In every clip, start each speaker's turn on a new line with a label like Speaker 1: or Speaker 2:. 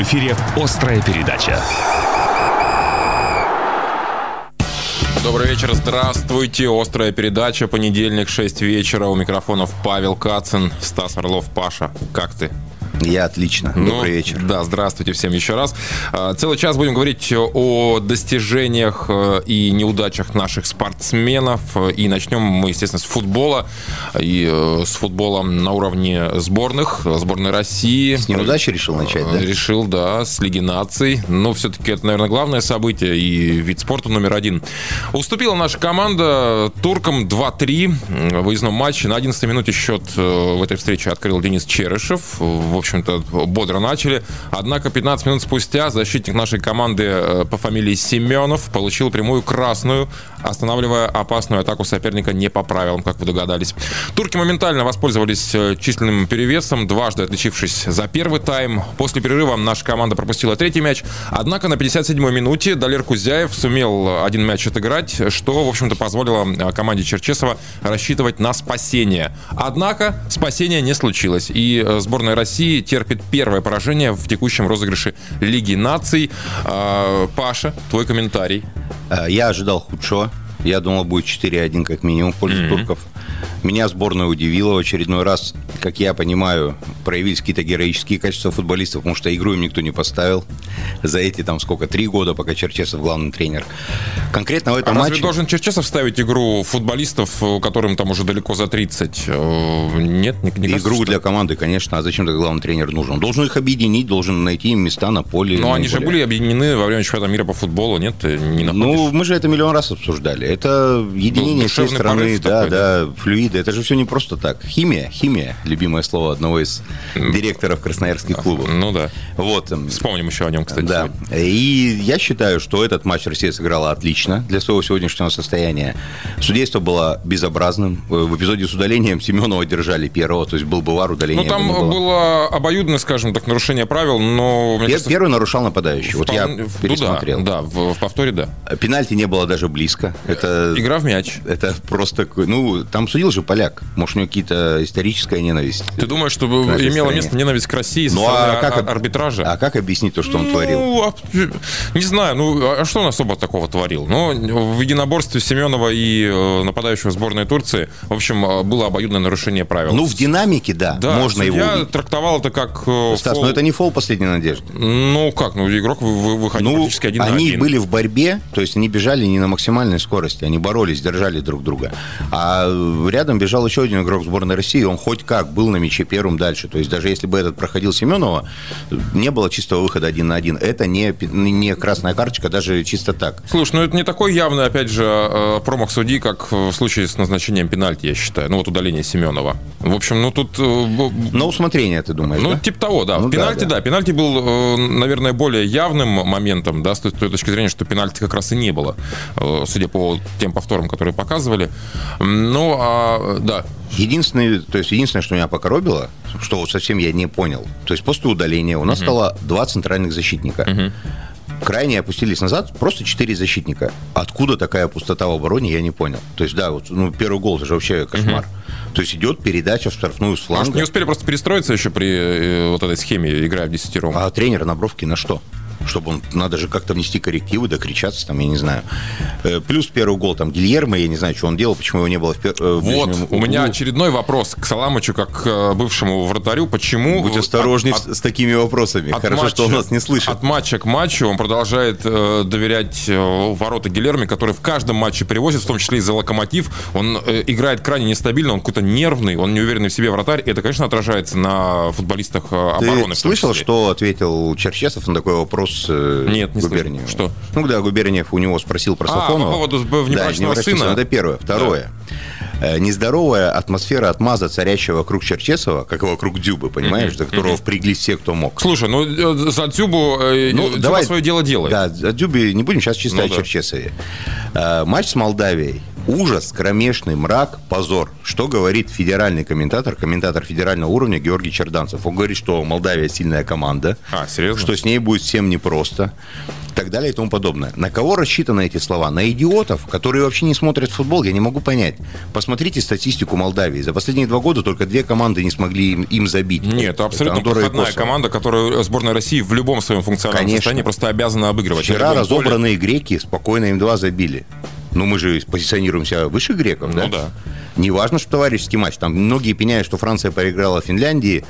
Speaker 1: В эфире «Острая передача».
Speaker 2: Добрый вечер, здравствуйте. Острая передача, понедельник, 6 вечера. У микрофонов Павел Кацин, Стас Орлов, Паша. Как ты?
Speaker 3: Я отлично.
Speaker 2: Ну,
Speaker 3: Добрый вечер.
Speaker 2: Да, здравствуйте всем еще раз. А, Целый час будем говорить о достижениях э, и неудачах наших спортсменов. И начнем мы, естественно, с футбола. И э, с футбола на уровне сборных, сборной России.
Speaker 3: С неудачи решил начать, да?
Speaker 2: Решил, да, с Лиги наций. Но все-таки это, наверное, главное событие и вид спорта номер один. Уступила наша команда туркам 2-3 в выездном матче. На 11 минуте счет э, в этой встрече открыл Денис Черышев. В общем-то, бодро начали. Однако 15 минут спустя защитник нашей команды э, по фамилии Семенов получил прямую красную, останавливая опасную атаку соперника не по правилам, как вы догадались. Турки моментально воспользовались э, численным перевесом, дважды отличившись за первый тайм. После перерыва наша команда пропустила третий мяч. Однако на 57-й минуте Далер Кузяев сумел один мяч отыграть, что, в общем-то, позволило э, команде Черчесова рассчитывать на спасение. Однако спасения не случилось. И э, сборная России терпит первое поражение в текущем розыгрыше Лиги наций. А, Паша, твой комментарий.
Speaker 3: А, Я ожидал худшего. Я думал, будет 4-1 как минимум в пользу турков. Меня сборная удивила в очередной раз. Как я понимаю, проявились какие-то героические качества футболистов, потому что игру им никто не поставил. За эти там сколько, три года, пока Черчесов главный тренер. Конкретно в
Speaker 2: А
Speaker 3: этом
Speaker 2: разве
Speaker 3: матче...
Speaker 2: должен Черчесов ставить игру футболистов, э, которым там уже далеко за 30? Э, Нет, не, не кажется,
Speaker 3: Игру
Speaker 2: что-
Speaker 3: для команды, конечно, а зачем тогда главный тренер нужен? Он должен их объединить, должен найти им места на поле.
Speaker 2: Но они же были объединены во время чемпионата мира по футболу, нет? Ты Не находишь?
Speaker 3: Ну, мы же это миллион раз обсуждали. Это единение всей
Speaker 2: душевный
Speaker 3: страны, да,
Speaker 2: такой,
Speaker 3: да, флюиды. Это же все не просто так. Химия, химия, любимое слово одного из директоров красноярских клубов.
Speaker 2: Ну да.
Speaker 3: Вот. м,
Speaker 2: Вспомним еще о нем, кстати.
Speaker 3: Да. И я считаю, что этот матч Россия сыграла отлично для своего сегодняшнего состояния. Судейство было безобразным. Э, В эпизоде с удалением Семенова держали первого, то есть был бы вар, удаления
Speaker 2: Ну, там
Speaker 3: было.
Speaker 2: было обоюдное, скажем так, нарушение правил, но...
Speaker 3: Пер-
Speaker 2: кажется,
Speaker 3: Первый нарушал нападающий. Вот я
Speaker 2: вполне- ну
Speaker 3: пересмотрел.
Speaker 2: да, да, в, в повторе да.
Speaker 3: Пенальти не было даже близко. Это
Speaker 2: Игра в мяч.
Speaker 3: Это просто... Ну, там судил же поляк. Может, у него какие-то историческая ненависть.
Speaker 2: Ты думаешь, что
Speaker 3: нашей
Speaker 2: имела место ненависть к России
Speaker 3: Ну, а как
Speaker 2: а-
Speaker 3: об-
Speaker 2: арбитража?
Speaker 3: А как объяснить то, что он творил?
Speaker 2: Ну, а, не знаю, ну, а что он особо такого творил? Ну, в единоборстве Семенова и э, нападающего сборной Турции, в общем, э, было обоюдное нарушение правил.
Speaker 3: Ну, в динамике, да,
Speaker 2: да,
Speaker 3: можно его
Speaker 2: судья
Speaker 3: увидеть.
Speaker 2: трактовал это как э,
Speaker 3: Стас,
Speaker 2: фол.
Speaker 3: но это не фол последней надежды.
Speaker 2: Ну, как, ну, игрок вы- вы- выходил
Speaker 3: Ну,
Speaker 2: практически один
Speaker 3: они
Speaker 2: один.
Speaker 3: были в борьбе, то есть они бежали не на максимальной скорости, они боролись, держали друг друга. А э, рядом бежал еще один игрок сборной России, он хоть как был на мяче первым дальше. То есть даже если бы этот проходил Семенова, не было чистого выхода один на один. Это не, не красная карточка, даже чисто так.
Speaker 2: Слушай, ну это не такой явный, опять же, э, промах судьи, как в случае с назначением пенальти, я считаю. Ну вот удаление Семенова. В общем, ну тут... э,
Speaker 3: На усмотрение, ты думаешь,
Speaker 2: Ну,
Speaker 3: да?
Speaker 2: типа того, да.
Speaker 3: Ну,
Speaker 2: в
Speaker 3: да,
Speaker 2: пенальти,
Speaker 3: да.
Speaker 2: да. Пенальти был, э, наверное, более явным моментом, да, с той, точки зрения, что пенальти как раз и не было, судя по тем повторам, которые показывали. Ну, а, да.
Speaker 3: Единственное, то есть единственное, что меня покоробило, что вот совсем я не понял. То есть после удаления у нас стало два центральных защитника. Крайне опустились назад, просто четыре защитника. Откуда такая пустота в обороне, я не понял. То есть, да, вот, ну, первый гол, это же вообще кошмар. То есть идет передача в штрафную с
Speaker 2: Может,
Speaker 3: фланга.
Speaker 2: не успели просто перестроиться еще при э, вот этой схеме, играя в десятером.
Speaker 3: А тренер на бровке на что? Чтобы он, надо же как-то внести коррективы, докричаться там, я не знаю. Э, Плюс первый гол там Гильермо, я не знаю, что он делал, почему его не было в, пер- э, в
Speaker 2: Вот, у меня очередной вопрос к Саламычу, как к э, бывшему вратарю. Почему...
Speaker 3: Будь осторожней
Speaker 2: от-
Speaker 3: с, такими вопросами.
Speaker 2: от
Speaker 3: Хорошо, что он нас не слышит.
Speaker 2: От матча к матчу он продолжает э, доверять э, ворота Гилерми, который в каждом матче привозит, в том числе и за локомотив. Он э, играет крайне нестабильно, он какой-то нервный, он неуверенный в себе вратарь. И это, конечно, отражается на футболистах э,
Speaker 3: Ты
Speaker 2: обороны. том
Speaker 3: слышал, что ответил Черчесов на такой вопрос э,
Speaker 2: Нет, не слышал.
Speaker 3: Губерниеву?
Speaker 2: Что?
Speaker 3: Ну, когда Губерниев у него спросил про
Speaker 2: А,
Speaker 3: Сафонова.
Speaker 2: по поводу внебрачного
Speaker 3: да,
Speaker 2: сына.
Speaker 3: Это первое. Второе. Э, Нездоровая атмосфера отмаза, царящая вокруг Черчесова, как и вокруг Дюбы, понимаешь, за которого впряглись все, кто мог.
Speaker 2: Слушай, ну э, за Дзюбу, э,
Speaker 3: Ну,
Speaker 2: Дзюба свое дело делает.
Speaker 3: Да, о Дюбе не будем сейчас чисто
Speaker 2: Ну
Speaker 3: о
Speaker 2: да.
Speaker 3: Черчесове. Матч с Молдавией Ужас, кромешный мрак, позор. Что говорит федеральный комментатор, комментатор федерального уровня Георгий Черданцев? Он говорит, что Молдавия сильная команда,
Speaker 2: А, серьезно?
Speaker 3: что с ней будет всем непросто, и так далее и тому подобное. На кого рассчитаны эти слова? На идиотов, которые вообще не смотрят футбол, я не могу понять. Посмотрите статистику Молдавии. За последние два года только две команды не смогли им, им забить.
Speaker 2: Нет,
Speaker 3: Это
Speaker 2: абсолютно
Speaker 3: и
Speaker 2: проходная команда, которую сборная России в любом своем функциональном
Speaker 3: Конечно.
Speaker 2: состоянии просто обязана обыгрывать.
Speaker 3: Вчера разобранные греки спокойно им два забили. Ну, мы же позиционируем себя выше греков, да?
Speaker 2: Ну да.
Speaker 3: Не важно, что товарищеский матч. Там многие пеняют, что Франция проиграла Финляндии.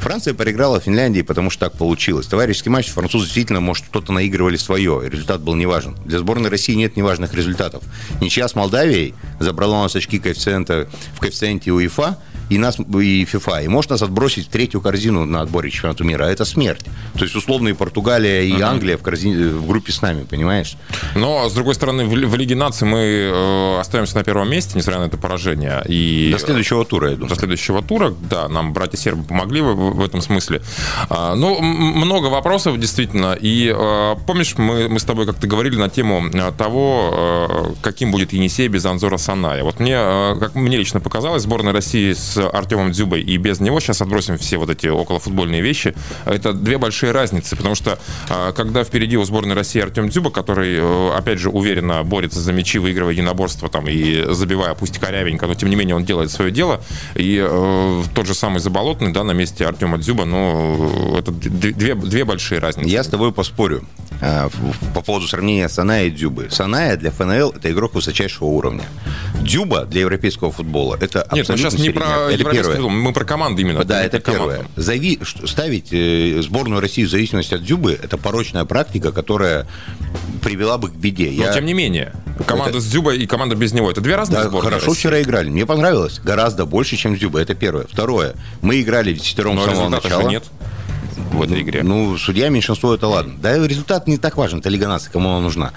Speaker 3: Франция проиграла Финляндии, потому что так получилось. Товарищеский матч французы действительно, может, что-то наигрывали свое. Результат был неважен. Для сборной России нет неважных результатов. Ничья с Молдавией забрала у нас очки коэффициента в коэффициенте УЕФА и нас и ФИФА. И может нас отбросить в третью корзину на отборе чемпионата мира. А это смерть. То есть, условно, и Португалия, и Англия в, корзине, в группе с нами, понимаешь?
Speaker 2: Но, с другой стороны, в, в Лиге наций мы э, остаемся на первом месте, несмотря на это поражение. И
Speaker 3: До следующего тура, я думаю.
Speaker 2: до следующего тура, да, нам братья сербы помогли в, в этом смысле. А, ну, много вопросов, действительно. И э, помнишь, мы, мы с тобой как-то говорили на тему э, того, э, каким будет Енисей без Анзора Саная. Вот мне, э, как мне лично показалось, сборная России с Артемом Дзюбой и без него, сейчас отбросим все вот эти околофутбольные вещи, это две большие разницы, потому что э, когда впереди у сборной России Артем Дзюба, который, э, опять же, уверенно борется за мячи, выигрывая единоборство там и забивая, пусть корявенько, но тем не менее он делает свое дело, и э, тот же самый Заболотный, да, на месте Артема Дзюба, ну, это д- две, две большие разницы.
Speaker 3: Я с тобой поспорю. э, по поводу сравнения Саная и Дюбы. Саная для ФНЛ это игрок высочайшего уровня. Дюба для европейского футбола это
Speaker 2: Нет, мы
Speaker 3: абсолютно
Speaker 2: сейчас не про
Speaker 3: Это первое.
Speaker 2: футбол, мы про команды именно.
Speaker 3: Да, это первое. Зави... Ставить э, сборную России в зависимости от Дзюбы это порочная практика, которая привела бы к беде.
Speaker 2: Но
Speaker 3: Я-
Speaker 2: тем не менее, команда
Speaker 3: Это-
Speaker 2: с Дзюбой и команда без него, это две разные
Speaker 3: Да,
Speaker 2: сборные
Speaker 3: хорошо
Speaker 2: России.
Speaker 3: вчера играли. Мне понравилось. Гораздо больше, чем с Дзюбой. Это первое. Второе. Мы играли в десятером
Speaker 2: Но
Speaker 3: с самого начала.
Speaker 2: нет в этой игре.
Speaker 3: Ну, судья меньшинство это ладно. Да, результат не так важен. Это Лига наций, кому она нужна.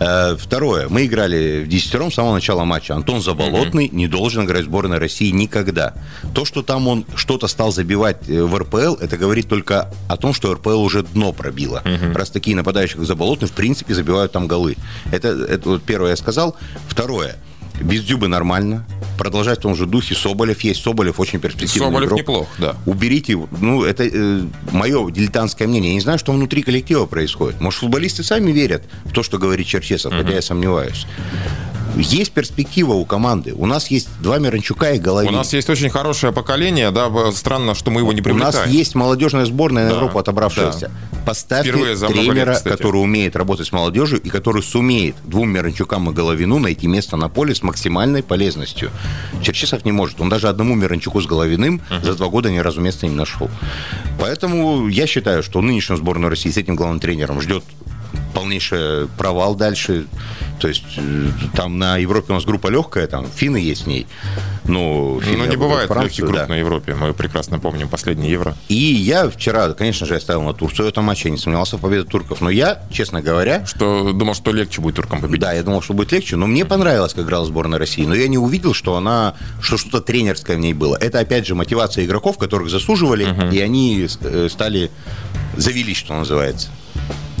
Speaker 3: Э, Второе. Мы играли в десятером с самого начала матча. Антон Заболотный не должен играть в сборной России никогда. То, что там он что-то стал забивать э, в РПЛ, это говорит только о том, что РПЛ уже дно пробило. Раз такие нападающие, как Заболотный, в принципе, забивают там голы. Это, это вот первое я сказал. Второе. Без Дюбы нормально. Продолжать в том же духе. Соболев есть. Соболев очень перспективный
Speaker 2: Соболев
Speaker 3: игрок.
Speaker 2: неплох, да.
Speaker 3: Уберите, ну, это мое дилетантское мнение. Я не знаю, что внутри коллектива происходит. Может, футболисты сами верят в то, что говорит Черчесов, хотя я сомневаюсь. Есть перспектива у команды. У нас есть два Миранчука и Головин.
Speaker 2: У нас есть очень хорошее поколение, да, странно, что мы его не
Speaker 3: У
Speaker 2: привлекаем.
Speaker 3: нас есть молодежная сборная на
Speaker 2: Да,
Speaker 3: Европу отобравшаяся. Поставьте
Speaker 2: много лет,
Speaker 3: тренера,
Speaker 2: кстати.
Speaker 3: который умеет работать с молодежью и который сумеет двум Миранчукам и Головину найти место на поле с максимальной полезностью. Черчесов не может. Он даже одному Миранчуку с Головиным за два года ни разу места не нашел. Поэтому я считаю, что нынешнюю сборную России с этим главным тренером ждет полнейший провал дальше. То есть э, там на Европе у нас группа легкая, там финны есть в ней. Ну, финны
Speaker 2: Ну, не бывает
Speaker 3: Францию,
Speaker 2: легких групп
Speaker 3: да.
Speaker 2: на Европе. Мы прекрасно помним последний Евро.
Speaker 3: И я вчера, конечно же, я ставил на Турцию в этом матче, я не сомневался в победе турков. Но я, честно говоря,
Speaker 2: Что думал, что легче будет туркам победить.
Speaker 3: да, я думал, что будет легче, но мне понравилось, как играла сборная России. Но я не увидел, что она, что что-то тренерское в ней было. Это, опять же, мотивация игроков, которых засуживали, и они э, стали, завелись, что называется.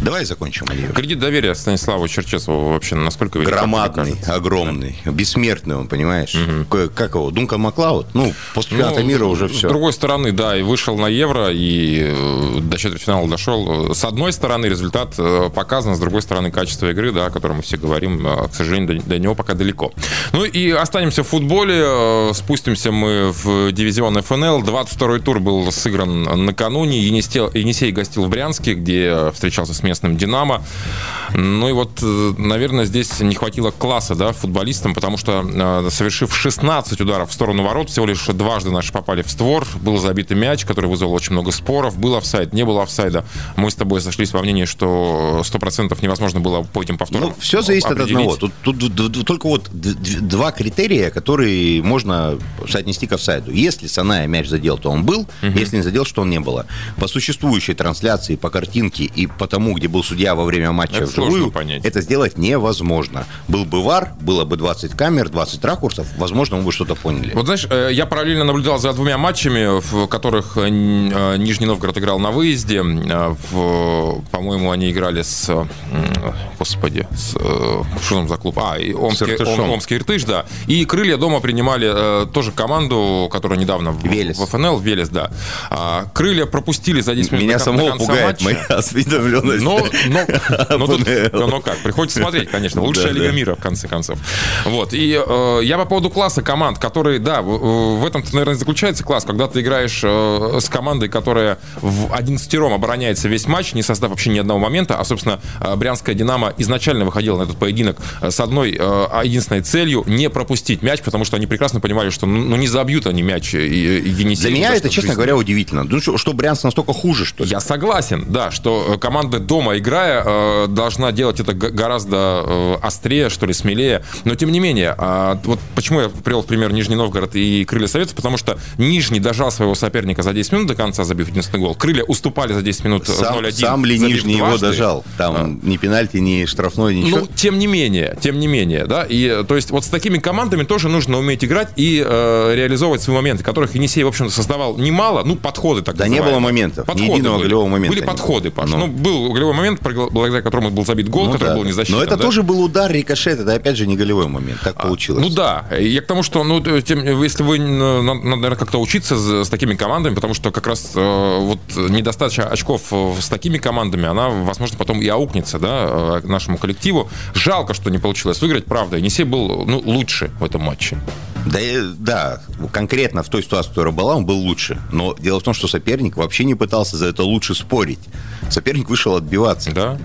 Speaker 3: Давай закончим, Алиев.
Speaker 2: Кредит доверия Станиславу Черчесову вообще насколько велик?
Speaker 3: Громадный, огромный, бессмертный он, понимаешь? К- Как его? Дункан Маклауд? Ну, после чемпионата
Speaker 2: Ну,
Speaker 3: мира уже
Speaker 2: С
Speaker 3: все.
Speaker 2: другой стороны, да, и вышел на Евро, и э, до четвертьфинала дошел. С одной стороны, результат э, показан, с другой стороны, качество игры, да, о котором мы все говорим, э, к сожалению, до, до него пока далеко. Ну и останемся в футболе, спустимся мы в дивизион ФНЛ. 22-й тур был сыгран накануне. Енисей, Енисей гостил в Брянске, где встречался с местным «Динамо». Ну и вот, э, наверное, здесь не хватило класса да, футболистам, потому что, э, совершив 16 ударов в сторону ворот, всего лишь дважды наши попали в створ, был забитый мяч, который вызвал очень много споров, был офсайд, не было офсайда. Мы с тобой сошлись во мнении, что 100% невозможно было по этим повторам
Speaker 3: Ну, все зависит от
Speaker 2: определить.
Speaker 3: одного. Тут, тут д- только вот два критерия, которые можно соотнести к офсайду. Если Саная мяч задел, то он был. Если не задел, что он не было. По существующей трансляции, по картинке и по тому, где где был судья во время матча
Speaker 2: Это
Speaker 3: вживую,
Speaker 2: понять.
Speaker 3: это сделать невозможно. Был бы ВАР, было бы 20 камер, 20 ракурсов, возможно, мы бы что-то поняли.
Speaker 2: Вот знаешь, э, я параллельно наблюдал за двумя матчами, в которых э, э, Нижний Новгород играл на выезде. По-моему, они играли с... Господи, с, что там за клуб? А, и Омский. Ом- Омский Иртыш, да. И Крылья дома принимали тоже команду, которая недавно в,
Speaker 3: Велес.
Speaker 2: в ФНЛ, Велес, да. А, Крылья пропустили за 10 минут
Speaker 3: Меня самого пугает
Speaker 2: матча.
Speaker 3: моя осведомленность.
Speaker 2: Ну, ну, тут- ну как, приходится смотреть, конечно. Лучшая
Speaker 3: Да,
Speaker 2: лига
Speaker 3: да.
Speaker 2: мира, в конце концов. Вот. И э, я по поводу класса команд, которые, да, в, в этом, наверное, заключается класс, когда ты играешь э, с командой, которая в 11 обороняется весь матч, не создав вообще ни одного момента, а, собственно, э, Брянская «Динамо» изначально выходила на этот поединок э, с одной э, единственной целью не пропустить мяч, потому что они прекрасно понимали, что ну, ну, не забьют они мяч и, и Енисей.
Speaker 3: Для меня это, честно
Speaker 2: жизни.
Speaker 3: говоря, удивительно. Ну что, что Брянск настолько хуже, что ли?
Speaker 2: Я согласен, да, что э, команда дома играя э, должна делать это гораздо э, острее, что ли, смелее. Но тем не менее, а, вот почему я привел в пример Нижний Новгород и Крылья Советов, потому что Нижний дожал своего соперника за 10 минут до конца, забив единственный гол. Крылья уступали за 10 минут э,
Speaker 3: Сам,
Speaker 2: 0-1.
Speaker 3: сам ли Нижний его дожал? Там ни пенальти, ни штрафной, ничего.
Speaker 2: Ну, тем не менее, тем не менее, да, и то есть вот с такими командами тоже нужно уметь играть и э, реализовывать свои моменты, которых Енисей, в общем-то, создавал немало, ну, подходы так
Speaker 3: Да не
Speaker 2: называемые.
Speaker 3: было моментов, ни
Speaker 2: Подходы
Speaker 3: единого
Speaker 2: были.
Speaker 3: голевого момента
Speaker 2: Были
Speaker 3: не
Speaker 2: подходы, Паш.
Speaker 3: Ну.
Speaker 2: Ну, был голевой момент, благодаря которому был забит гол,
Speaker 3: Ну
Speaker 2: который
Speaker 3: да.
Speaker 2: был не засчитан.
Speaker 3: Но это
Speaker 2: да.
Speaker 3: тоже был удар, рикошет, это опять же не голевой момент. Так получилось.
Speaker 2: Ну да, я к тому, что, ну, тем, если вы, надо, наверное, как-то учиться с, с такими командами, потому что как раз э, вот недостача очков с такими командами, она, возможно, потом и аукнется, да, э, нашему коллективу. Жалко, что не получилось выиграть, правда. Енисей был, ну, лучше в этом матче.
Speaker 3: Да, да, конкретно в той ситуации, которая была, он был лучше. Но дело в том, что соперник вообще не пытался за это лучше спорить. Соперник вышел отбиваться.
Speaker 2: Да.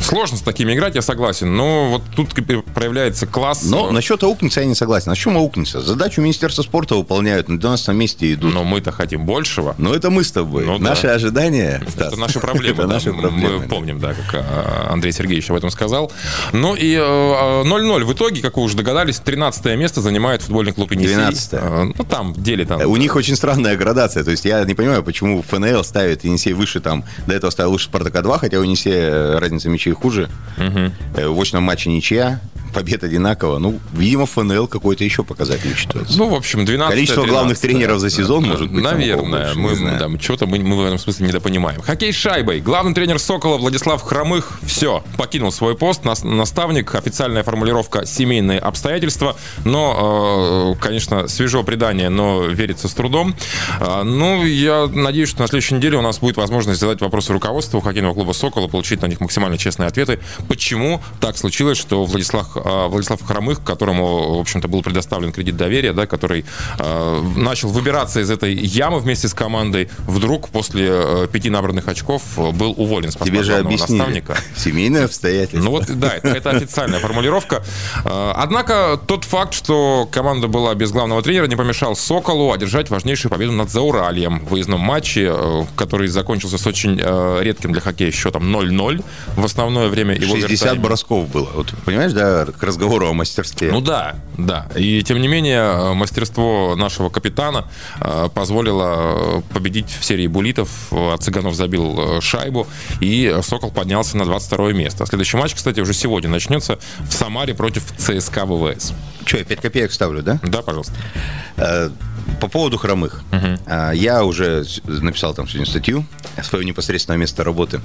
Speaker 2: Сложно с такими играть, я согласен. Но вот тут проявляется класс.
Speaker 3: Но
Speaker 2: э,
Speaker 3: насчет аукнется я не согласен. А чем аукнется? Задачу Министерства спорта выполняют, на 12 месте идут.
Speaker 2: но мы-то хотим большего.
Speaker 3: Но это мы с тобой.
Speaker 2: Ну да.
Speaker 3: Наши ожидания.
Speaker 2: Это наши проблемы.
Speaker 3: Это
Speaker 2: да.
Speaker 3: наши проблемы.
Speaker 2: Мы помним, да, как э, Андрей Сергеевич об этом сказал. Ну и э, 0-0 в итоге, как вы уже догадались, 13 место занимает футбольный клуб Енисей.
Speaker 3: 12-е.
Speaker 2: Э, Ну там, в деле там.
Speaker 3: У них очень странная градация. То есть я не понимаю, почему ФНЛ ставит Енисей выше там. До этого ставил выше Спартака 2, хотя у Енисея э, разница мячей хуже. Э, В очном матче ничья. Побед одинаково. Ну, видимо, ФНЛ какой-то еще показатель учитывается.
Speaker 2: Ну, в общем, 12
Speaker 3: Количество главных тренеров за сезон, может быть, там
Speaker 2: Наверное.
Speaker 3: больше,
Speaker 2: Мы,
Speaker 3: знаю.
Speaker 2: да, чего-то мы, мы в этом смысле недопонимаем. Хоккей с шайбой. Главный тренер Сокола Владислав Хромых все, покинул свой пост. Нас- наставник, официальная формулировка «семейные обстоятельства». Но, э, конечно, свежо предание, но верится с трудом. А, Ну, я надеюсь, что на следующей неделе у нас будет возможность задать вопросы руководству хоккейного клуба «Сокола», получить на них максимально честные ответы. Почему так случилось, что Владислав, э, Владислав Хромых, которому, в общем-то, был предоставлен кредит доверия, да, который э, начал выбираться из этой ямы вместе с командой, вдруг после э, пяти набранных очков э, был уволен с
Speaker 3: Тебе же объяснили.
Speaker 2: наставника.
Speaker 3: Семейные обстоятельства.
Speaker 2: Ну вот, да, это, это официальная формулировка. Э, Однако тот факт, что команда была без главного тренера, не помешал Соколу одержать важнейшую победу над Зауральем в выездном матче, э, который закончился с очень редким для хоккея счетом 0-0 в основное время его
Speaker 3: 60 бросков было. Вот, понимаешь, да, к разговору о мастерстве.
Speaker 2: ну да, да. И тем не менее, э, мастерство нашего капитана э, позволило э, победить в серии булитов. Цыганов забил шайбу, и Сокол поднялся на 22 место. Следующий матч, кстати, уже сегодня начнется в Самаре против ЦСКА ВВС.
Speaker 3: Че, я 5 копеек ставлю, да?
Speaker 2: Да, пожалуйста.
Speaker 3: По поводу хромых. Э, Я уже написал там сегодня статью, свое непосредственное место работы.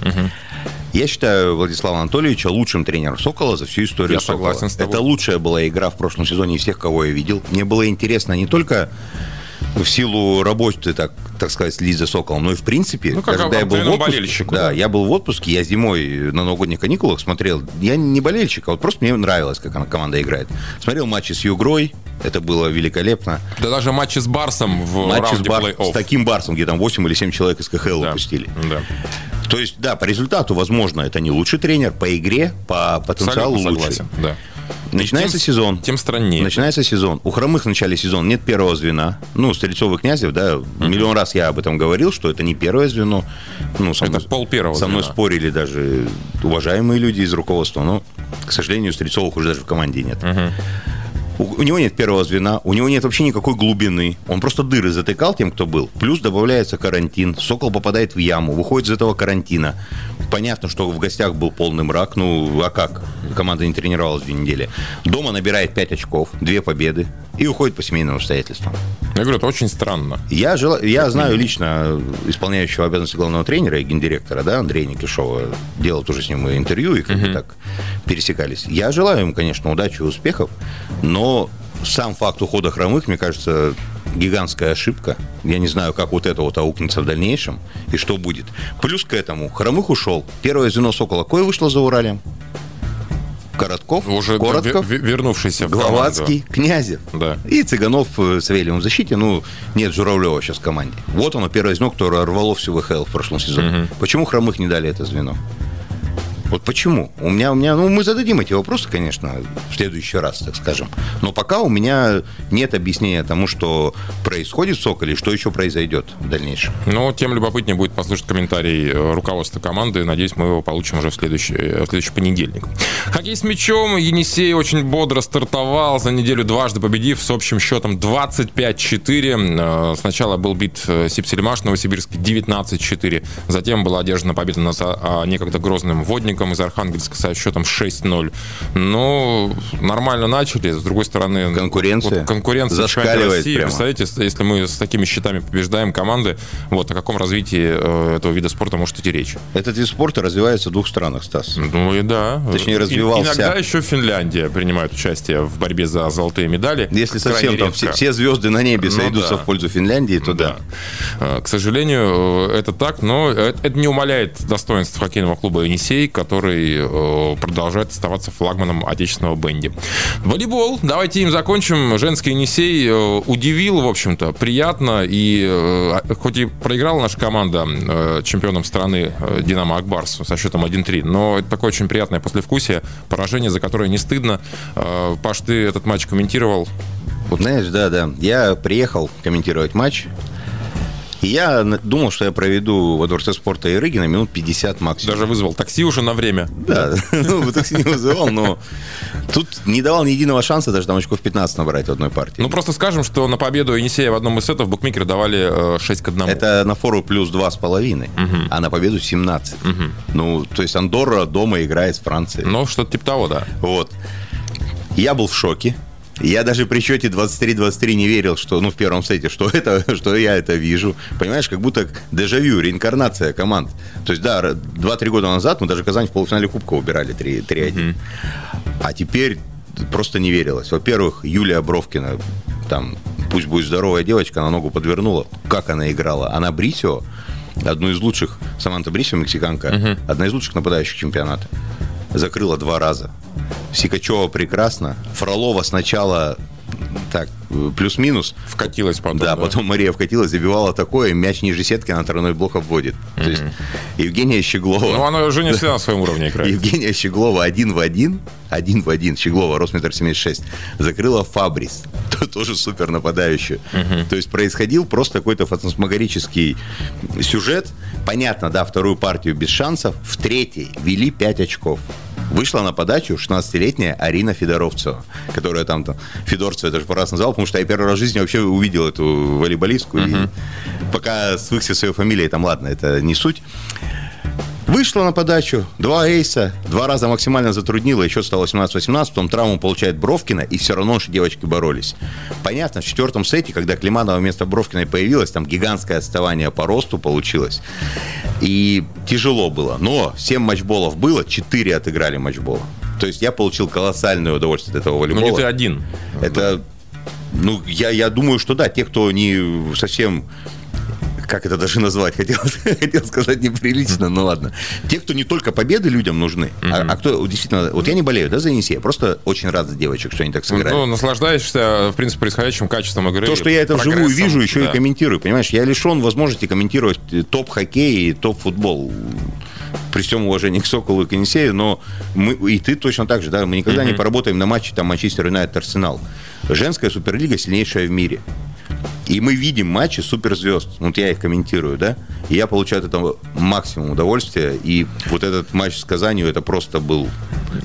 Speaker 3: Я считаю Владислава Анатольевича лучшим тренером Сокола за всю историю
Speaker 2: Я
Speaker 3: Сокола.
Speaker 2: согласен с тобой.
Speaker 3: Это лучшая была игра в прошлом сезоне из всех, кого я видел. Мне было интересно не только в силу работы, так, так сказать, за Соколом, но и в принципе,
Speaker 2: Ну, как
Speaker 3: когда я был в отпуске, да,
Speaker 2: да.
Speaker 3: я был в отпуске, я зимой на новогодних каникулах смотрел, я не болельщик, а вот просто мне нравилось, как она команда играет. Смотрел матчи с Югрой, это было великолепно.
Speaker 2: Да даже матчи с Барсом в
Speaker 3: Матчи с,
Speaker 2: раунде
Speaker 3: Бар-
Speaker 2: плей-офф.
Speaker 3: с таким Барсом, где там 8 или 7 человек из КХЛ
Speaker 2: Да.
Speaker 3: выпустили.
Speaker 2: Да.
Speaker 3: То есть, да, по результату, возможно, это не лучший тренер, по игре, по потенциалу
Speaker 2: Абсолютно
Speaker 3: лучший.
Speaker 2: согласен. Да.
Speaker 3: Начинается
Speaker 2: Тем-
Speaker 3: сезон.
Speaker 2: Тем страннее.
Speaker 3: Начинается сезон. У хромых в начале сезона нет первого звена. Ну, Стрельцов и Князев, да, миллион раз я об этом говорил, что это не первое звено. Ну, со
Speaker 2: Это
Speaker 3: мной-
Speaker 2: пол первого
Speaker 3: Со мной
Speaker 2: звена.
Speaker 3: спорили даже уважаемые люди из руководства, но, к сожалению, Стрельцовых уже даже в команде нет. У У, у него нет первого звена, у него нет вообще никакой глубины. Он просто дыры затыкал тем, кто был. Плюс добавляется карантин. Сокол попадает в яму, выходит из этого карантина. Понятно, что в гостях был полный мрак. Ну, а как? Команда не тренировалась две недели. Дома набирает 5 очков, две победы и уходит по семейным обстоятельствам.
Speaker 2: Я говорю, это очень странно.
Speaker 3: Я, жел... я знаю лично исполняющего обязанности главного тренера и гендиректора, да, Андрея Никишова. Делал тоже с ним интервью и как бы так пересекались. Я желаю ему, конечно, удачи и успехов, но сам факт ухода хромых, мне кажется, гигантская ошибка. Я не знаю, как вот это вот аукнется в дальнейшем и что будет. Плюс к этому, хромых ушел. Первое звено Сокола кое вышло за Уралем? Коротков,
Speaker 2: Уже
Speaker 3: Коротков,
Speaker 2: ве- ве- вернувшийся в
Speaker 3: Гловацкий, Князев.
Speaker 2: Да.
Speaker 3: И Цыганов э, с Савельевым в защите. Ну, нет Журавлева сейчас в команде. Вот оно, первое звено, которое рвало всю ВХЛ в прошлом сезоне. Почему хромых не дали это звено? Вот почему? У меня, у меня, ну, мы зададим эти вопросы, конечно, в следующий раз, так скажем. Но пока у меня нет объяснения тому, что происходит в Соколе, что еще произойдет в дальнейшем.
Speaker 2: Но тем любопытнее будет послушать комментарий э, руководства команды. Надеюсь, мы его получим уже в следующий, э, в следующий понедельник. Хоккей с мячом. Енисей очень бодро стартовал за неделю дважды победив с общим счетом 25-4. Э, Сначала был бит Сипсельмаш Новосибирский 19-4. Затем была одержана победа над а, некогда грозным водником из Архангельска со счетом 6-0. Ну, нормально начали. С другой стороны...
Speaker 3: Конкуренция
Speaker 2: вот конкуренция
Speaker 3: зашкаливает
Speaker 2: России.
Speaker 3: прямо.
Speaker 2: Представляете, если мы с такими счетами побеждаем команды, вот о каком развитии э, этого вида спорта может идти речь?
Speaker 3: Этот вид спорта развивается в двух странах, Стас.
Speaker 2: Ну и да.
Speaker 3: Точнее,
Speaker 2: И-
Speaker 3: развивался.
Speaker 2: Иногда еще Финляндия принимает участие в борьбе за золотые медали.
Speaker 3: Если совсем там все, все звезды на небе
Speaker 2: Ну
Speaker 3: сойдутся
Speaker 2: да.
Speaker 3: в пользу Финляндии, то да.
Speaker 2: Э, К сожалению, э, это так, но это не умаляет достоинств хоккейного клуба «Енисей», который э, продолжает оставаться флагманом отечественного бенди. Волейбол. Давайте им закончим. Женский «Енисей» э, удивил, в общем-то, приятно. И э, хоть и проиграла наша команда чемпионом страны «Динамо Акбарс» со счетом 1-3, но это такое очень приятное послевкусие, поражение, за которое не стыдно. Паш, ты этот матч комментировал.
Speaker 3: Знаешь, да, да. Я приехал комментировать матч. Я думал, что я проведу во Дворце спорта Ирыгина минут 50 максимум.
Speaker 2: Даже вызвал такси уже на время.
Speaker 3: Да, ну, такси не вызывал, но тут не давал ни единого шанса даже там очков 15 набрать в одной партии.
Speaker 2: Ну, просто скажем, что на победу Енисея в одном из сетов букмекеры давали э, 6 к 1.
Speaker 3: Это на фору плюс 2,5, а на победу 17. Ну, то есть Андорра дома играет с Францией.
Speaker 2: Ну, что-то типа того, да.
Speaker 3: Вот. Я был в шоке. Я даже при счете 23-23 не верил, что, ну, в первом сете, что это, что я это вижу. Понимаешь, как будто дежавю, реинкарнация команд. То есть, да, 2-3 года назад мы даже Казань в полуфинале Кубка убирали 3 3-1. А теперь просто не верилось. Во-первых, Юлия Бровкина, там, пусть будет здоровая девочка, она ногу подвернула. Как она играла? Она Брисио, одну из лучших, Саманта Брисио, мексиканка, одна из лучших нападающих чемпионата. Закрыла два раза. Сикачева прекрасно. Фролова сначала так, плюс-минус.
Speaker 2: Вкатилась потом.
Speaker 3: Да, потом Мария вкатилась, забивала такое, мяч ниже сетки, она тройной блок обводит. То есть Евгения Щеглова...
Speaker 2: Ну, она уже не всегда на своем уровне играет.
Speaker 3: Евгения Щеглова один в один, один в один, Щеглова, рост метр семьдесят шесть, закрыла Фабрис, то- тоже супер нападающую. То есть происходил просто какой-то фантасмагорический сюжет. Понятно, да, вторую партию без шансов, в третьей вели 5 очков. Вышла на подачу 16-летняя Арина Федоровцева, которая там, там Федорцева, я даже по раз назвал, потому что я первый раз в жизни вообще увидел эту волейболистку. И пока свыкся своей фамилией, там ладно, это не суть. Вышла на подачу, два эйса, два раза максимально затруднила, и счет стал 18-18, потом травму получает Бровкина, и все равно наши девочки боролись. Понятно, в четвертом сете, когда Климанова вместо Бровкиной появилась, там гигантское отставание по росту получилось. И тяжело было. Но 7 матчболов было, 4 отыграли матчбола. То есть я получил колоссальное удовольствие от этого
Speaker 2: Ну,
Speaker 3: волейбола.
Speaker 2: не ты один.
Speaker 3: Это, ну, я, я думаю, что да, те, кто не совсем как это даже назвать, хотел, хотел сказать неприлично, ну ладно. Те, кто не только победы людям нужны, а, а кто действительно... Вот я не болею, да, за Енисея, просто очень рад за девочек, что они так сыграли.
Speaker 2: Ну, наслаждаешься, в принципе, происходящим качеством игры.
Speaker 3: То, что я это вживую вижу, еще
Speaker 2: да.
Speaker 3: и комментирую, понимаешь? Я лишен возможности комментировать э, топ-хоккей и топ-футбол. При всем уважении к Соколу и к Енисею, но мы, и ты точно так же, да, мы никогда не поработаем на матче там Манчестер Юнайтед Арсенал. Женская суперлига сильнейшая в мире. И мы видим матчи суперзвезд. Вот я их комментирую, да? И я получаю от этого максимум удовольствия. И вот этот матч с Казанью, это просто был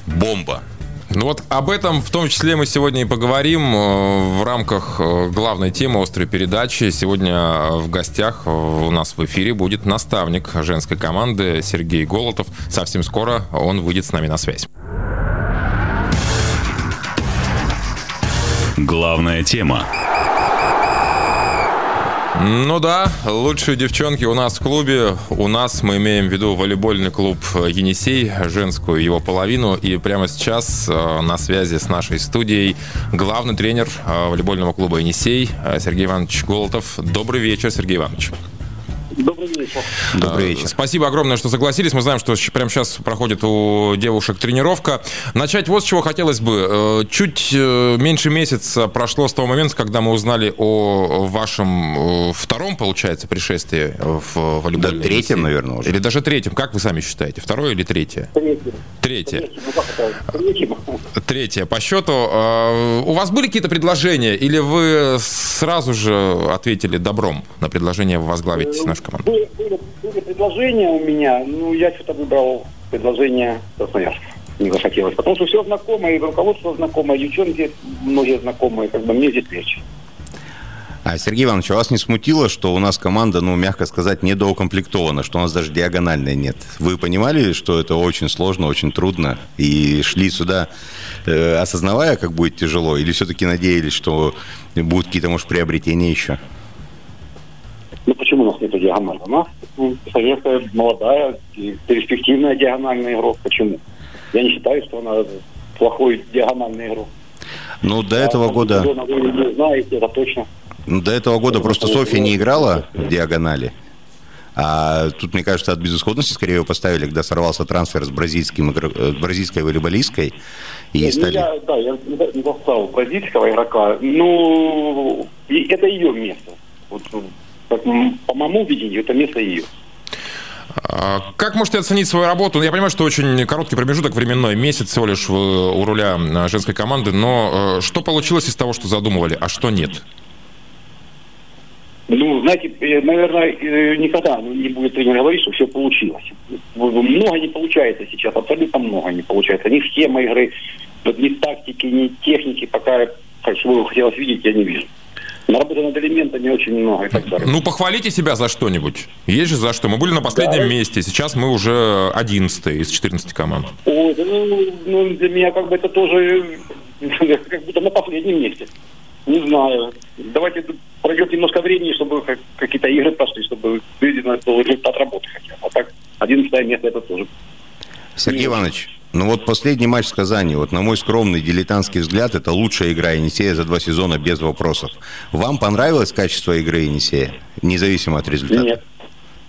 Speaker 3: бомба.
Speaker 2: Ну вот об этом в том числе мы сегодня и поговорим э, в рамках э, главной темы острой передачи. Сегодня э, в гостях у нас в эфире будет наставник женской команды Сергей Голотов. Совсем скоро он выйдет с нами на связь.
Speaker 1: Главная тема.
Speaker 2: Ну да, лучшие девчонки у нас в клубе. У нас мы имеем в виду волейбольный клуб «Енисей», женскую его половину. И прямо сейчас э, на связи с нашей студией главный тренер э, волейбольного клуба «Енисей» Сергей Иванович Голотов. Добрый вечер, Сергей Иванович.
Speaker 4: Добрый вечер.
Speaker 2: Добрый вечер. Спасибо огромное, что согласились. Мы знаем, что прямо сейчас проходит у девушек тренировка. Начать вот с чего хотелось бы. Э, чуть э, меньше месяца прошло с того момента, когда мы узнали о вашем э, втором, получается, пришествии в волейбольной
Speaker 3: Да, третьем, наверное, уже.
Speaker 2: Или даже третьем. Как вы сами считаете? Второе или третье?
Speaker 4: Третье.
Speaker 2: Третье.
Speaker 4: Третье. Ну? Третье.
Speaker 2: По счету. У вас были какие-то предложения или вы сразу же ответили добром на предложение возглавить нашу команду?
Speaker 4: Были, были, были предложения у меня, ну, я что-то выбрал предложение Красноярска. Не захотелось. Потому что все знакомое, и руководство знакомое, и девчонки многие знакомые, как бы мне здесь легче.
Speaker 3: А, Сергей Иванович, а вас не смутило, что у нас команда, ну, мягко сказать, недоукомплектована, что у нас даже диагональной нет? Вы понимали, что это очень сложно, очень трудно, и шли сюда, э, осознавая, как будет тяжело, или все-таки надеялись, что будут какие-то, может, приобретения еще?
Speaker 4: Ну почему у нас нет диагонали? У нас советская молодая перспективная диагональный игрок. Почему? Я не считаю, что она плохой диагональный игрок.
Speaker 3: Ну, до этого
Speaker 4: а,
Speaker 3: года...
Speaker 4: Вы не знаете, это точно.
Speaker 3: Ну, до этого года просто Софья не играла в диагонали. А тут, мне кажется, от безысходности скорее его поставили, когда сорвался трансфер с, бразильским, э, бразильской волейболисткой. И
Speaker 4: Нет,
Speaker 3: стали...
Speaker 4: я, да, я не поставил бразильского игрока. Ну, это ее место. Вот, по моему видению, это место ее.
Speaker 2: А, как можете оценить свою работу? Я понимаю, что очень короткий промежуток временной, месяц всего лишь у руля а, женской команды, но э, что получилось из того, что задумывали, а что нет?
Speaker 4: Ну, знаете, э, наверное, э, никогда не будет тренер говорить, что все получилось. Много не получается сейчас, абсолютно много не получается. Ни схема игры, ни тактики, ни техники, пока, как бы хотелось видеть, я не вижу. Наработано над элементами очень много и так далее.
Speaker 2: Ну, похвалите себя за что-нибудь. Есть же за что. Мы были на последнем да. месте, сейчас мы уже 11 из 14 команд.
Speaker 4: Ой, да, ну, ну, для меня как бы это тоже как будто на последнем месте. Не знаю. Давайте пройдет немножко времени, чтобы какие-то игры прошли, чтобы видно был результат работы хотя бы. А так, 11 место это тоже.
Speaker 3: Сергей Иванович, ну вот последний матч с Казани, вот на мой скромный дилетантский взгляд, это лучшая игра Енисея за два сезона без вопросов. Вам понравилось качество игры Енисея, независимо от результата?
Speaker 4: Нет.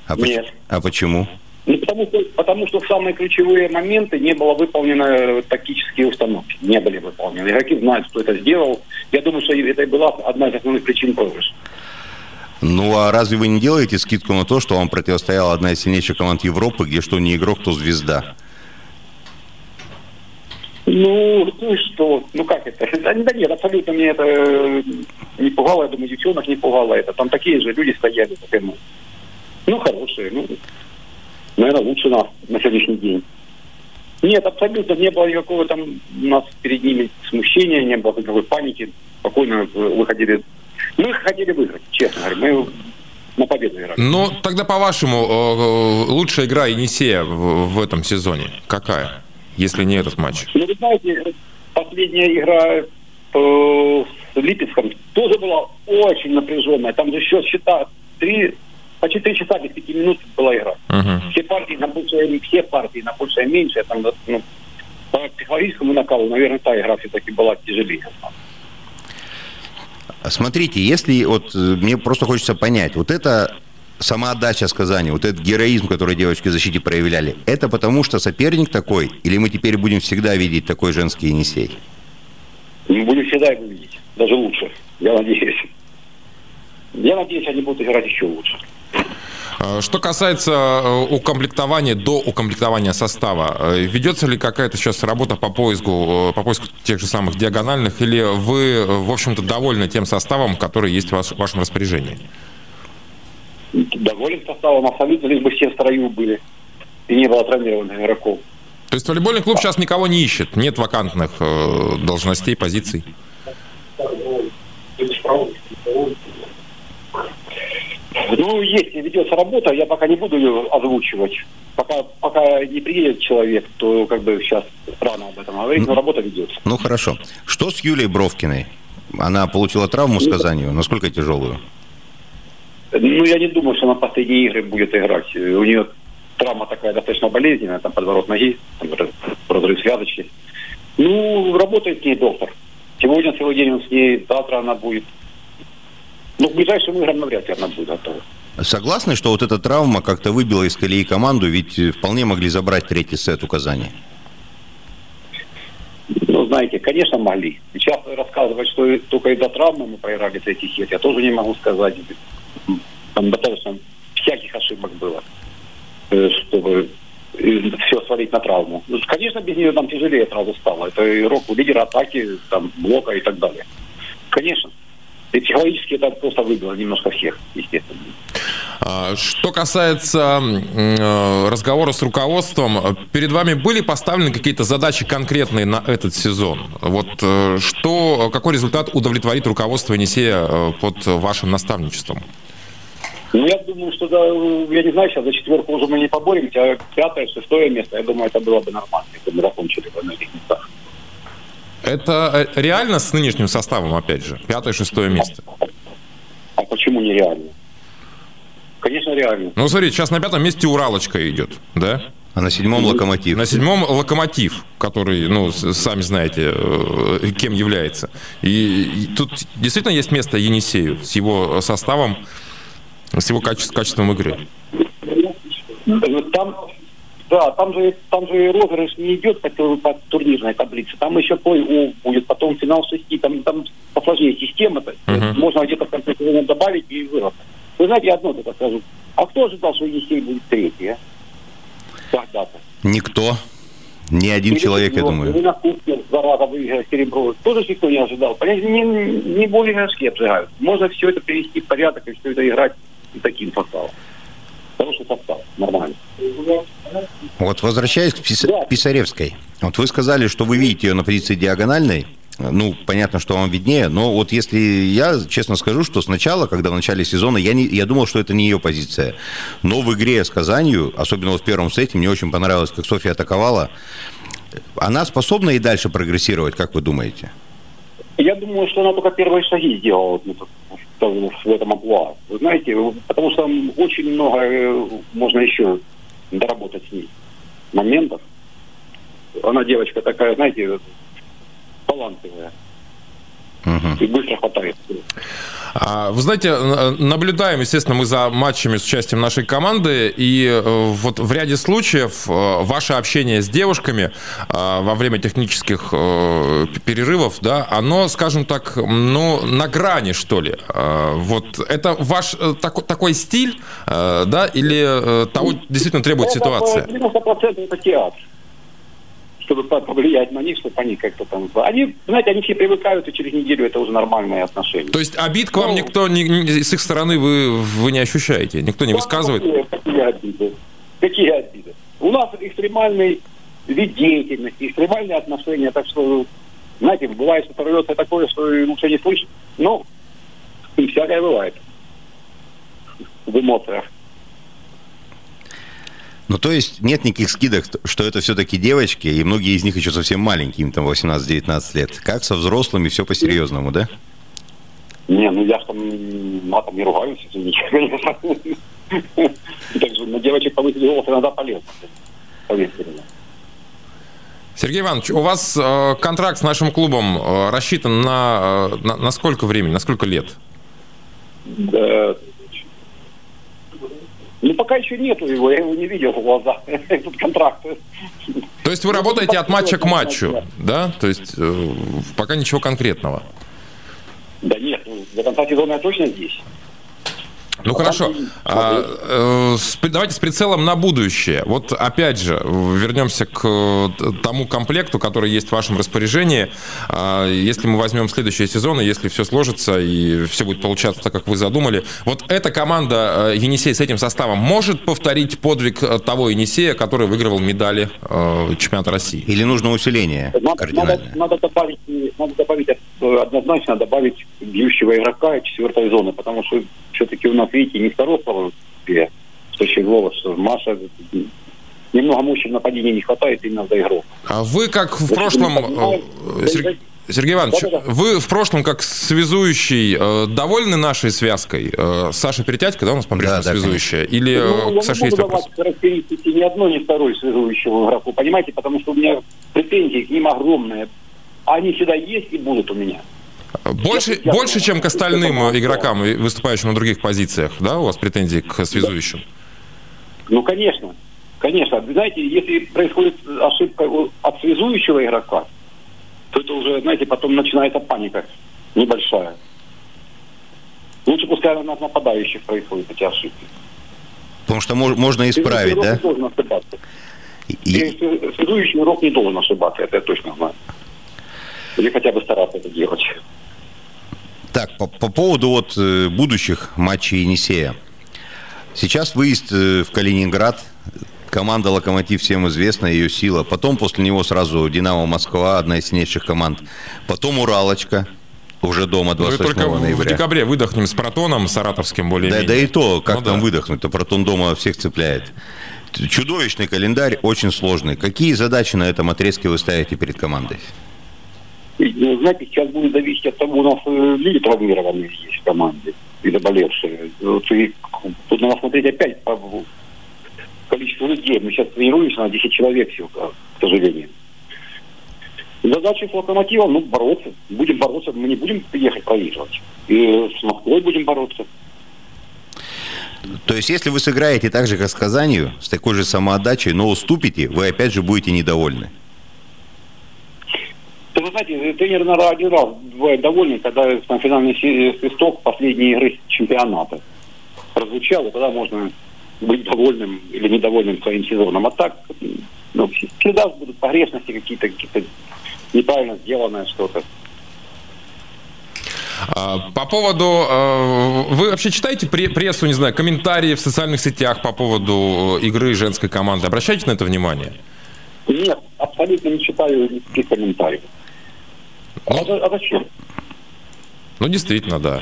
Speaker 3: А,
Speaker 4: Нет.
Speaker 3: Поч- а почему?
Speaker 4: Ну, потому что, потому что в самые ключевые моменты не было выполнено тактические установки. Не были выполнены. Игроки знают, кто это сделал. Я думаю, что это и была одна из основных причин проигрыша.
Speaker 3: Ну а разве вы не делаете скидку на то, что вам противостояла одна из сильнейших команд Европы, где что не игрок, то звезда?
Speaker 4: Ну, ну и что? Ну как это? Да, да нет, абсолютно мне это э, не пугало, я думаю, девчонок не пугало это. Там такие же люди стояли, как и мы. Ну, хорошие, ну, наверное, лучше нас на сегодняшний день. Нет, абсолютно не было никакого там у нас перед ними смущения, не было никакой паники. Спокойно выходили. Мы хотели выиграть, честно говоря. Мы на победу играли.
Speaker 2: Ну, тогда, по-вашему, э, э, лучшая игра Енисея в этом сезоне какая? Если не этот матч.
Speaker 4: Ну, вы знаете, последняя игра э, с Липецком тоже была очень напряженная. Там же счет счета 3 по 4 часа без 5 минут была игра.
Speaker 2: Uh-huh.
Speaker 4: Все партии на большее, все партии на большее меньше, там, ну, по психологическому накалу, наверное, та игра все-таки была тяжелее.
Speaker 3: Смотрите, если вот э, мне просто хочется понять, вот это самоотдача с Казани, вот этот героизм, который девочки в защите проявляли, это потому что соперник такой, или мы теперь будем всегда видеть такой женский Енисей?
Speaker 4: Мы будем всегда его видеть, даже лучше, я надеюсь. Я надеюсь, они будут играть еще лучше.
Speaker 2: Что касается э, укомплектования до укомплектования состава, э, ведется ли какая-то сейчас работа по поиску, э, по поиску тех же самых диагональных, или вы, в общем-то, довольны тем составом, который есть в вашем распоряжении?
Speaker 4: доволен составом абсолютно, лишь бы все в строю были. И не было травмированных игроков.
Speaker 2: То есть волейбольный клуб сейчас никого не ищет? Нет вакантных э, должностей, позиций?
Speaker 4: Ну, если ведется работа, я пока не буду ее озвучивать. Пока, пока не приедет человек, то как бы сейчас рано об этом говорить, но работа ведется.
Speaker 3: Ну хорошо. Что с Юлией Бровкиной? Она получила травму с Казанью. Насколько тяжелую?
Speaker 4: Ну, я не думаю, что она последние игры будет играть. У нее травма такая достаточно болезненная, там подворот ноги, там, разрыв связочки. Ну, работает с ней доктор. Сегодня целый день он с ней, завтра она будет. Ну, к ближайшим играм навряд ли она будет готова.
Speaker 3: Согласны, что вот эта травма как-то выбила из колеи команду, ведь вполне могли забрать третий сет у Казани?
Speaker 4: Ну, знаете, конечно, могли. Сейчас рассказывать, что только из-за травмы мы проиграли третий сет, я тоже не могу сказать. Там достаточно всяких ошибок было, э, чтобы все свалить на травму. Ну, конечно, без нее нам тяжелее сразу стало. Это и рок лидера атаки, там, блока и так далее. Конечно. И психологически это просто выбило немножко всех, естественно.
Speaker 2: А, что касается э, разговора с руководством, перед вами были поставлены какие-то задачи конкретные на этот сезон? Вот э, что, какой результат удовлетворит руководство Енисея э, под вашим наставничеством?
Speaker 4: Ну, я думаю, что, да, я не знаю, сейчас за четверку уже мы не поборемся, а пятое, шестое место, я думаю, это было бы нормально, если бы мы закончили на этих местах.
Speaker 2: Это реально с нынешним составом, опять же? Пятое, шестое место?
Speaker 4: А почему нереально? Конечно, реально.
Speaker 2: Ну, смотри, сейчас на пятом месте Уралочка идет, да?
Speaker 3: А на седьмом локомотив.
Speaker 2: На седьмом локомотив, который, ну, сами знаете, э, кем является. И, и тут действительно есть место Енисею с его составом, с его качеством, качеством игры.
Speaker 4: Там, да, там же, там же розыгрыш не идет по, по турнирной таблице. Там еще плей-офф будет, потом финал шести. Там, там посложнее система. -то. Uh-huh. Можно где-то в конце сезона добавить и вырос. Вы знаете, я одно только скажу. А кто ожидал, что Енисей будет третий, а?
Speaker 3: Когда-то. Никто. Ни один Или человек, я думаю.
Speaker 4: на Кубке два раза выиграл серебро. Тоже никто не ожидал. Понимаете, не, не более горшки обжигают. Можно все это привести в порядок и все это играть и таким составом. Хороший состав, нормально.
Speaker 3: Вот возвращаясь к Пис... да. Писаревской. Вот вы сказали, что вы видите ее на позиции диагональной. Ну, понятно, что вам виднее, но вот если я честно скажу, что сначала, когда в начале сезона, я, не, я думал, что это не ее позиция. Но в игре с Казанью, особенно вот в первом сете, мне очень понравилось, как Софья атаковала. Она способна и дальше прогрессировать, как вы думаете?
Speaker 4: Я думаю, что она только первые шаги сделала в этом амплуа. Вы знаете, потому что очень много э, можно еще доработать с ней моментов. Она девочка такая, знаете, талантливая. Угу. И быстро хватает.
Speaker 2: А, вы знаете, наблюдаем, естественно, мы за матчами с участием нашей команды, и э, вот в ряде случаев э, ваше общение с девушками э, во время технических перерывов, да, оно, скажем так, ну, на грани, что ли. Вот это ваш такой, такой стиль, да, или того действительно требует это ситуация?
Speaker 4: 90% это театр чтобы повлиять на них, чтобы они как-то там... Они, знаете, они все привыкают, и через неделю это уже нормальные отношения.
Speaker 2: То есть обид к вам ну, никто, не, не, с их стороны вы, вы не ощущаете? Никто не высказывает?
Speaker 4: Какие обиды? Какие обиды? У нас экстремальный вид деятельности, экстремальные отношения, так что, знаете, бывает, что прорвется такое, что лучше не слышать. Но и всякое бывает в эмоциях.
Speaker 3: Ну, то есть нет никаких скидок, что это все-таки девочки, и многие из них еще совсем маленькие, им там 18-19 лет. Как со взрослыми все по-серьезному, да?
Speaker 4: Не, ну я там матом не ругаюсь, извините, конечно. На девочек повысить голос иногда полезно, поверьте мне.
Speaker 2: Сергей Иванович, у вас э, контракт с нашим клубом э, рассчитан на, э, на, на сколько времени, на сколько лет?
Speaker 4: Да, ну, пока еще нету его, я его не видел в глаза, этот контракт.
Speaker 2: То есть вы работаете от матча к матчу, да? То есть э, пока ничего конкретного?
Speaker 4: Да нет, ну, до конца сезона я точно здесь.
Speaker 2: Ну хорошо. А, э, давайте с прицелом на будущее. Вот опять же, вернемся к э, тому комплекту, который есть в вашем распоряжении. А, если мы возьмем следующие сезоны, если все сложится и все будет получаться так, как вы задумали, вот эта команда э, Енисей с этим составом может повторить подвиг того Енисея, который выигрывал медали чемпионата России?
Speaker 3: Или нужно усиление
Speaker 4: надо, надо, надо, добавить, надо добавить, однозначно добавить бьющего игрока четвертой зоны, потому что все-таки у нас, видите, не второй что Щеглова, что Маша, немного мощи в нападении не хватает именно за игру.
Speaker 2: А вы как в прошлом... Э, Сергей, Сергей Иванович, да, да, да. вы в прошлом как связующий э, довольны нашей связкой? Э, Саша Перетятько, да, у нас по-прежнему да, связующая? Да, Или ну,
Speaker 4: к Саше есть вопрос? характеристики ни одной, ни второй связующего игроку, понимаете? Потому что у меня претензии к ним огромные. Они всегда есть и будут у меня.
Speaker 2: Больше, я, больше, чем к остальным игрокам, выступающим на других позициях, да, у вас претензии к связующим?
Speaker 4: Ну, конечно. Конечно. Знаете, если происходит ошибка от связующего игрока, то это уже, знаете, потом начинается паника небольшая. Лучше пускай у нас нападающих происходят эти ошибки.
Speaker 3: Потому что можно исправить, да? Не должен
Speaker 4: ошибаться. И... Связующий игрок не должен ошибаться, это я точно знаю. Или хотя бы стараться это делать.
Speaker 3: Так, по, по поводу вот э, будущих матчей Енисея. Сейчас выезд э, в Калининград. Команда «Локомотив» всем известна, ее сила. Потом после него сразу «Динамо Москва», одна из сильнейших команд. Потом «Уралочка», уже дома 28 ну, только ноября.
Speaker 2: в декабре выдохнем с Протоном, саратовским более-менее.
Speaker 3: Да, да и то, как ну, там да. выдохнуть-то, Протон дома всех цепляет. Чудовищный календарь, очень сложный. Какие задачи на этом отрезке вы ставите перед командой?
Speaker 4: Ну, знаете, сейчас будет зависеть от того, у нас э, люди травмированные есть в команде и заболевшие. Вот, и тут надо смотреть опять по количеству людей. Мы сейчас тренируемся на 10 человек всего, к сожалению. Задача с локомотивом, ну, бороться. Будем бороться, мы не будем ехать проигрывать. И с Москвой будем бороться.
Speaker 3: То есть, если вы сыграете так же, как с Казанью, с такой же самоотдачей, но уступите, вы опять же будете недовольны?
Speaker 4: Да вы знаете, тренер, наверное, один раз бывает довольный, когда на финальный свисток последней игры чемпионата прозвучал, и тогда можно быть довольным или недовольным своим сезоном. А так, ну, всегда будут погрешности какие-то, какие-то неправильно сделанное что-то.
Speaker 2: А, по поводу... Э, вы вообще читаете прессу, не знаю, комментарии в социальных сетях по поводу э, игры женской команды? Обращайте на это внимание?
Speaker 4: Нет, абсолютно не читаю никаких комментариев. Ну, а, а зачем?
Speaker 2: Ну, действительно, да.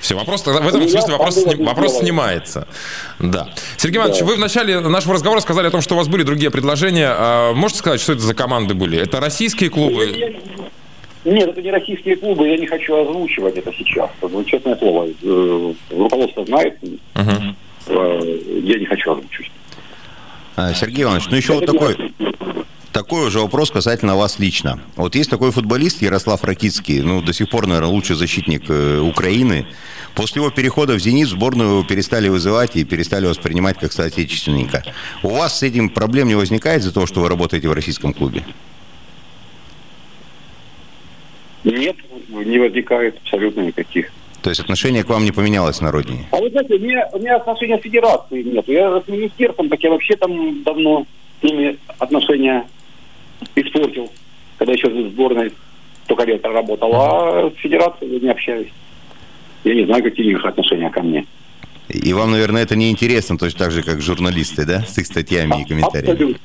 Speaker 2: Все, вопрос, в этом смысле вопрос, вопрос снимается. Да. Сергей Иванович, да. вы в начале нашего разговора сказали о том, что у вас были другие предложения. А можете сказать, что это за команды были? Это российские клубы?
Speaker 4: Нет, это не российские клубы, я не хочу озвучивать это сейчас. Ну, честное слово, э, руководство знает, uh-huh. я не хочу озвучивать.
Speaker 3: А, Сергей Иванович, ну еще это вот такой такой уже вопрос касательно вас лично. Вот есть такой футболист Ярослав Ракицкий, ну, до сих пор, наверное, лучший защитник э, Украины. После его перехода в «Зенит» сборную его перестали вызывать и перестали воспринимать как соотечественника. У вас с этим проблем не возникает из-за того, что вы работаете в российском клубе?
Speaker 4: Нет, не возникает абсолютно никаких.
Speaker 3: То есть отношение к вам не поменялось на родине?
Speaker 4: А вы знаете, у меня, у меня отношения с федерацией нет. Я с министерством, так я вообще там давно с ними отношения испортил, когда еще в сборной только лет проработал, а с федерацией не общаюсь. Я не знаю, какие у них отношения ко мне.
Speaker 3: И вам, наверное, это не интересно, точно так же, как журналисты, да, с их статьями и комментариями? Абсолютно.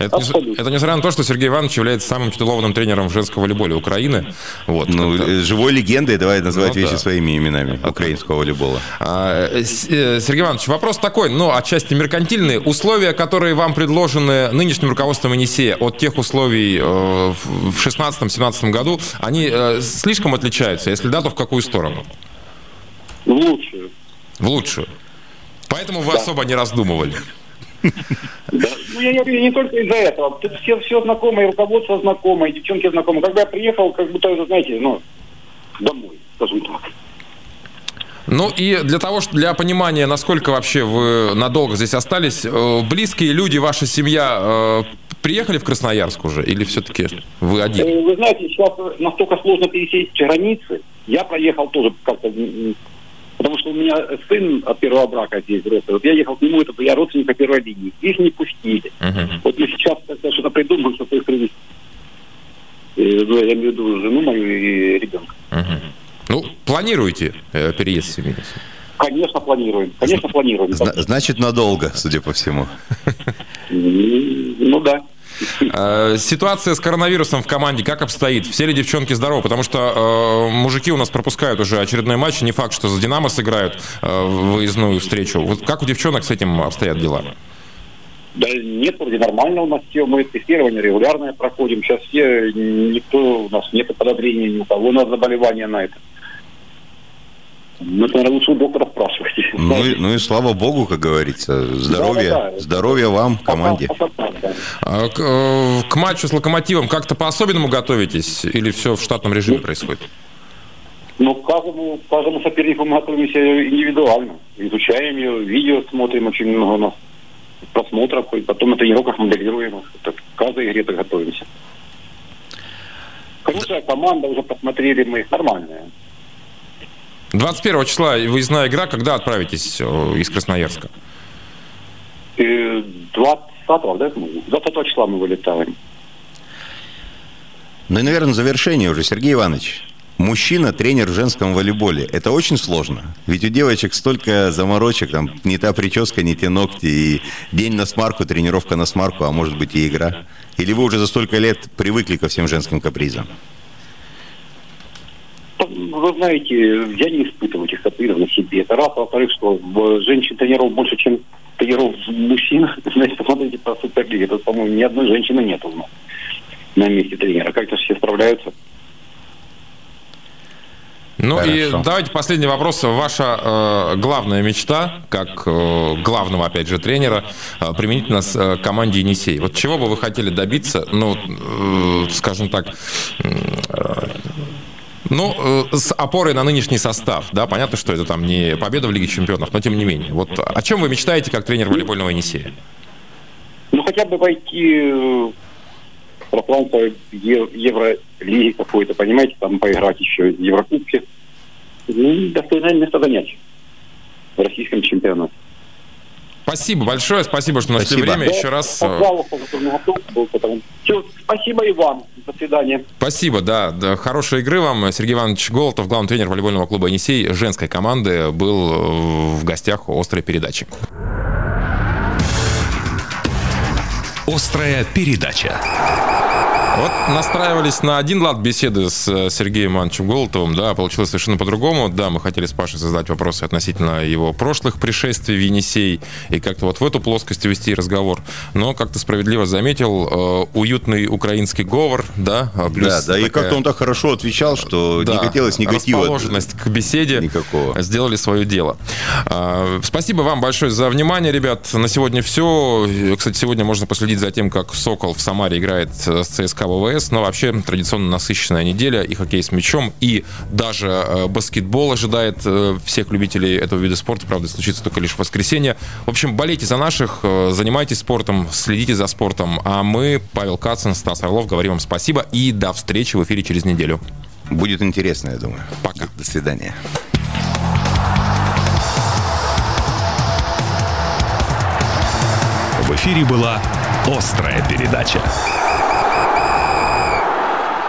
Speaker 2: Это, не, это несмотря на то, что Сергей Иванович является самым титулованным тренером женского волейболя Украины.
Speaker 3: Вот, ну, э, живой легендой, давай называть ну, вещи да. своими именами это... украинского волейбола. А,
Speaker 2: э, Сергей Иванович, вопрос такой, ну, отчасти меркантильный. Условия, которые вам предложены нынешним руководством Енисея от тех условий э, в 2016-2017 году, они слишком отличаются? Если да, то в какую сторону?
Speaker 4: В лучшую.
Speaker 2: В лучшую. Поэтому вы да. особо не раздумывали.
Speaker 4: Да. Ну, я не говорю, не только из-за этого. Тут все, все знакомые, руководство знакомое, девчонки знакомые. Когда я приехал, как будто, знаете, ну, домой, скажем так.
Speaker 2: Ну и для того, для понимания, насколько вообще вы надолго здесь остались, э, близкие люди, ваша семья э, приехали в Красноярск уже или все-таки вы один?
Speaker 4: Э, вы знаете, сейчас настолько сложно пересечь границы. Я проехал тоже как-то Потому что у меня сын от первого брака здесь взрослый. Вот я ехал к нему, это я родственника первой линии. Их не пустили.
Speaker 2: Мгм.
Speaker 4: Вот мы сейчас что-то придумаем, чтобы их привезти. Э, ну, я имею в виду жену мою и ребенка.
Speaker 2: Мгм. Ну, планируете э, переезд семьи?
Speaker 4: Конечно, планируем. Конечно, планируем.
Speaker 3: Зна- значит, надолго, судя по всему.
Speaker 4: М, Ну да.
Speaker 2: Э, Ситуация с коронавирусом в команде как обстоит? Все ли девчонки здоровы? Потому что э, мужики у нас пропускают уже очередной матч. Не факт, что за «Динамо» сыграют э, выездную встречу. Вот как у девчонок с этим обстоят дела?
Speaker 4: Да нет, вроде нормально у нас все. Мы тестирование регулярное проходим. Сейчас все, никто, у нас нет подозрений ни у кого на заболевание на это. Наверное, лучше у доктора спрашивать.
Speaker 3: Ну и, ну и слава богу, как говорится. Здоровья,
Speaker 4: Да-да-да.
Speaker 3: здоровья вам, команде.
Speaker 4: Да.
Speaker 2: А К, э, к матчу с «Локомотивом» как-то по-особенному готовитесь? Или все в штатном режиме происходит?
Speaker 4: Ну, к каждому, каждому сопернику мы готовимся индивидуально. Изучаем ее, видео смотрим, очень много у нас просмотров, и потом на тренировках моделируем. Это к каждой игре так готовимся. Хорошая команда, уже посмотрели мы их, нормальная.
Speaker 2: 21 числа выездная игра. Когда отправитесь э, из Красноярска?
Speaker 4: И 20 да, мы- 20 числа мы вылетаем.
Speaker 3: Ну и, наверное, завершение уже, Сергей Иванович. Мужчина, тренер в женском волейболе. Это очень сложно. Ведь у девочек столько заморочек, там не та прическа, не те ногти, и день на смарку, тренировка на смарку, а может быть и игра. Или вы уже за столько лет привыкли ко всем женским капризам?
Speaker 4: Вы знаете, я не испытываю этих капризов на себе. Это раз. Во-вторых, что в женщин-тренеров больше, чем тренеров мужчин. Знаете, посмотрите по Суперлиге. Тут, по-моему, ни одной женщины нет у нас на месте тренера. Как-то все справляются.
Speaker 2: Ну и
Speaker 3: Хорошо.
Speaker 2: давайте последний вопрос. Ваша э, главная мечта, как э, главного, опять же, тренера, э, применительно с э, команде «Енисей». Вот чего бы вы хотели добиться, ну, э, скажем так, э, ну, э, с опорой на нынешний состав, да, понятно, что это там не победа в Лиге Чемпионов, но тем не менее. Вот о чем вы мечтаете как тренер волейбольного «Енисея»?
Speaker 4: Ну, хотя бы войти э, в пространство Е- Евролиги какой-то, понимаете, там поиграть еще в Еврокубке. Ну, достойное место занять в российском чемпионате.
Speaker 2: Спасибо большое, спасибо, что нашли
Speaker 3: Спасибо.
Speaker 2: время. Еще раз
Speaker 4: Пожалуйста, спасибо и вам. До свидания.
Speaker 2: Спасибо, да, да. Хорошей игры вам. Сергей Иванович Голотов, главный тренер волейбольного клуба «Енисей» женской команды, был в гостях у «Острой передачи».
Speaker 1: Острая передача.
Speaker 2: Вот настраивались на один лад беседы с э, Сергеем Ивановичем Голотовым, да, получилось совершенно по-другому. Да, мы хотели с Пашей задать вопросы относительно его прошлых пришествий в Енисей и как-то вот в эту плоскость вести разговор. Но, как то справедливо заметил, э, уютный украинский говор, да, а плюс
Speaker 3: Да, да, и
Speaker 2: такая-
Speaker 3: как-то он так хорошо отвечал, что
Speaker 2: Да,
Speaker 3: не хотелось негатива.
Speaker 2: Расположенность к беседе
Speaker 3: Никакого.
Speaker 2: сделали свое дело. А, Спасибо вам большое за внимание, ребят. На сегодня все. Кстати, сегодня можно последить за тем, как Сокол в Самаре играет с ЦСКА ВВС. Но вообще традиционно насыщенная неделя. И хоккей с мячом, и даже э, баскетбол ожидает э, всех любителей этого вида спорта. Правда, случится только лишь в воскресенье. В общем, болейте за наших, э, занимайтесь спортом, следите за спортом. А мы, Павел Кацин, Стас Орлов, говорим вам спасибо и до встречи в эфире через неделю.
Speaker 3: Будет интересно, я думаю.
Speaker 2: Пока.
Speaker 3: До свидания.
Speaker 1: В эфире была «Острая передача».